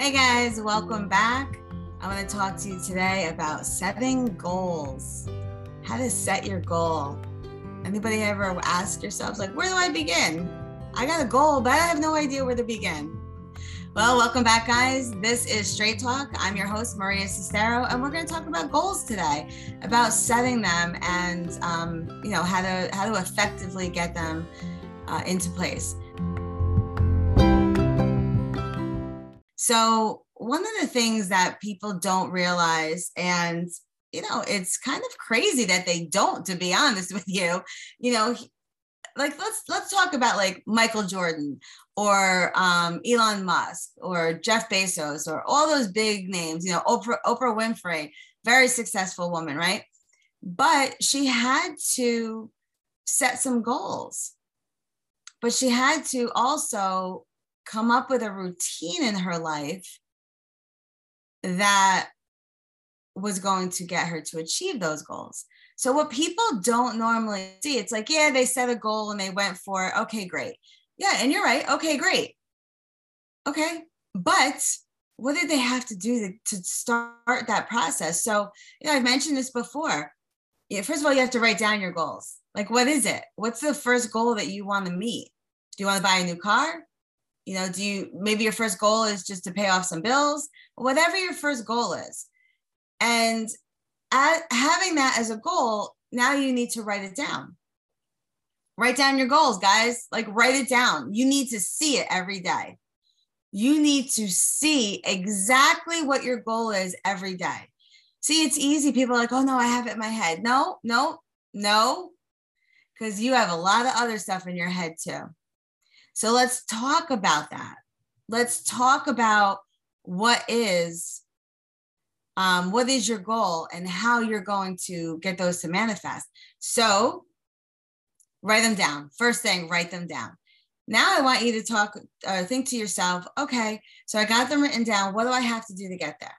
Hey guys, welcome back. I want to talk to you today about setting goals. How to set your goal. Anybody ever ask yourselves, like, where do I begin? I got a goal, but I have no idea where to begin. Well, welcome back, guys. This is Straight Talk. I'm your host, Maria Cestaro, and we're going to talk about goals today, about setting them and um, you know how to how to effectively get them uh, into place. So, one of the things that people don't realize, and you know, it's kind of crazy that they don't, to be honest with you, you know, like let's let's talk about like Michael Jordan or um, Elon Musk or Jeff Bezos or all those big names. You know, Oprah Oprah Winfrey, very successful woman, right? But she had to set some goals. But she had to also come up with a routine in her life that was going to get her to achieve those goals. So what people don't normally see, it's like, yeah, they set a goal and they went for it. Okay, great. Yeah, and you're right. Okay, great. Okay. But what did they have to do to, to start that process? So, you know, I've mentioned this before. Yeah, first of all, you have to write down your goals. Like, what is it? What's the first goal that you want to meet? Do you want to buy a new car? You know, do you maybe your first goal is just to pay off some bills? Whatever your first goal is. And at, having that as a goal, now you need to write it down. Write down your goals, guys. Like, write it down. You need to see it every day. You need to see exactly what your goal is every day. See, it's easy. People are like, oh no, I have it in my head. No, no, no, because you have a lot of other stuff in your head too. So let's talk about that. Let's talk about what is um, what is your goal and how you're going to get those to manifest. So write them down. First thing, write them down. Now I want you to talk, uh, think to yourself, okay, so I got them written down. What do I have to do to get there?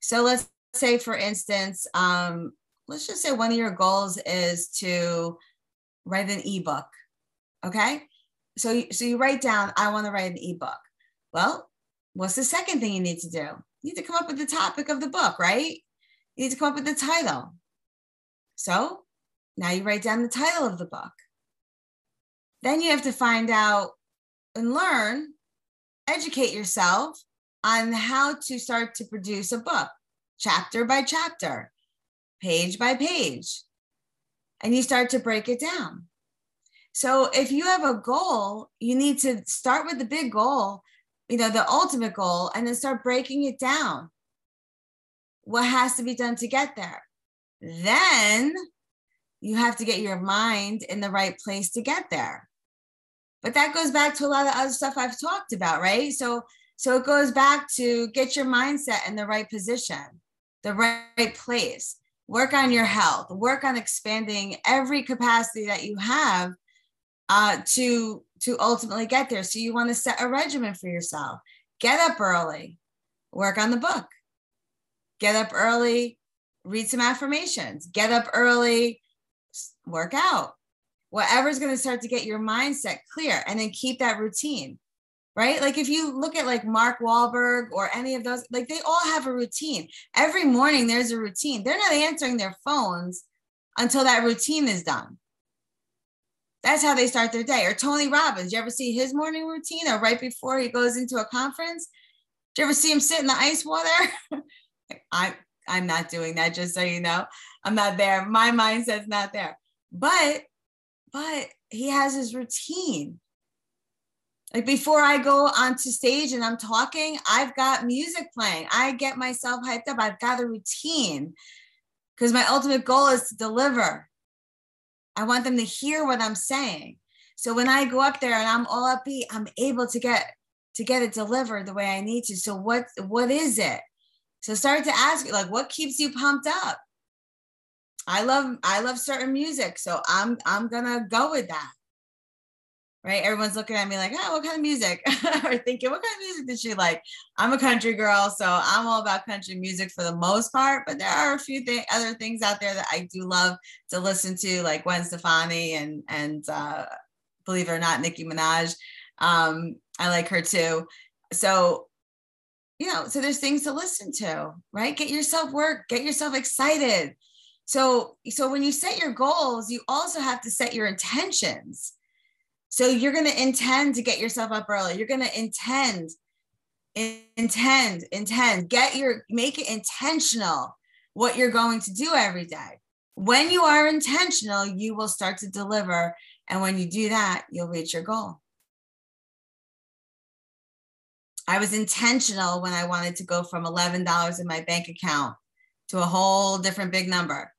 So let's say, for instance, um, let's just say one of your goals is to write an ebook. Okay. So, so you write down, I want to write an ebook. Well, what's the second thing you need to do? You need to come up with the topic of the book, right? You need to come up with the title. So now you write down the title of the book. Then you have to find out and learn, educate yourself on how to start to produce a book, chapter by chapter, page by page. And you start to break it down. So if you have a goal, you need to start with the big goal, you know, the ultimate goal, and then start breaking it down. What has to be done to get there? Then you have to get your mind in the right place to get there. But that goes back to a lot of other stuff I've talked about, right? So so it goes back to get your mindset in the right position, the right place. Work on your health, work on expanding every capacity that you have uh, to to ultimately get there. So you want to set a regimen for yourself. Get up early, work on the book. Get up early, read some affirmations. Get up early, work out whatever's going to start to get your mindset clear and then keep that routine right like if you look at like mark Wahlberg or any of those like they all have a routine every morning there's a routine they're not answering their phones until that routine is done that's how they start their day or tony robbins you ever see his morning routine or right before he goes into a conference do you ever see him sit in the ice water i i'm not doing that just so you know i'm not there my mindset's not there but but he has his routine. Like before I go onto stage and I'm talking, I've got music playing. I get myself hyped up. I've got a routine because my ultimate goal is to deliver. I want them to hear what I'm saying. So when I go up there and I'm all upbeat, I'm able to get to get it delivered the way I need to. So what what is it? So start to ask like what keeps you pumped up? I love I love certain music, so I'm I'm gonna go with that. Right? Everyone's looking at me like, oh, what kind of music? or thinking, what kind of music does she like? I'm a country girl, so I'm all about country music for the most part. But there are a few th- other things out there that I do love to listen to, like Gwen Stefani and and uh, believe it or not, Nicki Minaj. Um, I like her too. So you know, so there's things to listen to, right? Get yourself work, get yourself excited. So, so when you set your goals, you also have to set your intentions. So you're going to intend to get yourself up early. You're going to intend, intend, intend, get your, make it intentional what you're going to do every day. When you are intentional, you will start to deliver. And when you do that, you'll reach your goal. I was intentional when I wanted to go from $11 in my bank account to a whole different big number.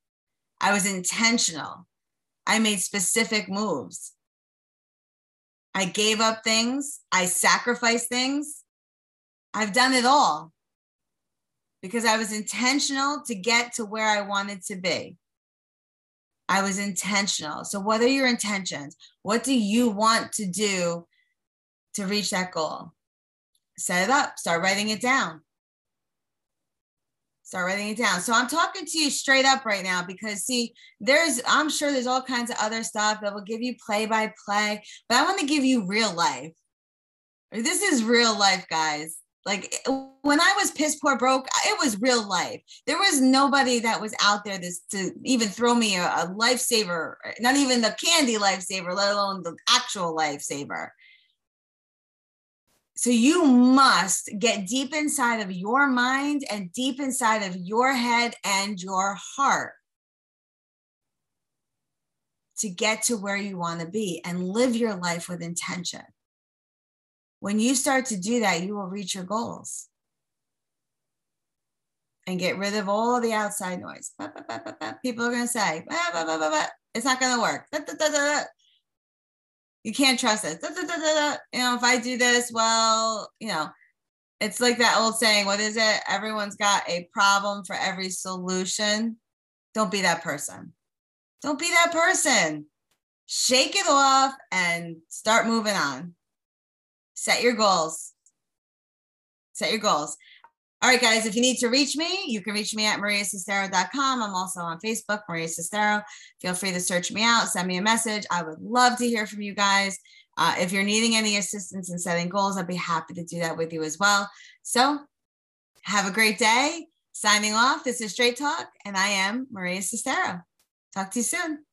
I was intentional. I made specific moves. I gave up things. I sacrificed things. I've done it all because I was intentional to get to where I wanted to be. I was intentional. So, what are your intentions? What do you want to do to reach that goal? Set it up, start writing it down. Start writing it down. So I'm talking to you straight up right now because see, there's I'm sure there's all kinds of other stuff that will give you play by play, but I want to give you real life. This is real life, guys. Like when I was piss poor broke, it was real life. There was nobody that was out there this to even throw me a, a lifesaver, not even the candy lifesaver, let alone the actual lifesaver. So you must get deep inside of your mind and deep inside of your head and your heart to get to where you want to be and live your life with intention. When you start to do that, you will reach your goals and get rid of all the outside noise. People are going to say, it's not going to work. You can't trust it. You know, if I do this, well, you know, it's like that old saying, what is it? Everyone's got a problem for every solution. Don't be that person. Don't be that person. Shake it off and start moving on. Set your goals. Set your goals. All right, guys, if you need to reach me, you can reach me at mariacestaro.com. I'm also on Facebook, Maria Cestaro. Feel free to search me out, send me a message. I would love to hear from you guys. Uh, if you're needing any assistance in setting goals, I'd be happy to do that with you as well. So have a great day. Signing off, this is Straight Talk, and I am Maria Cestaro. Talk to you soon.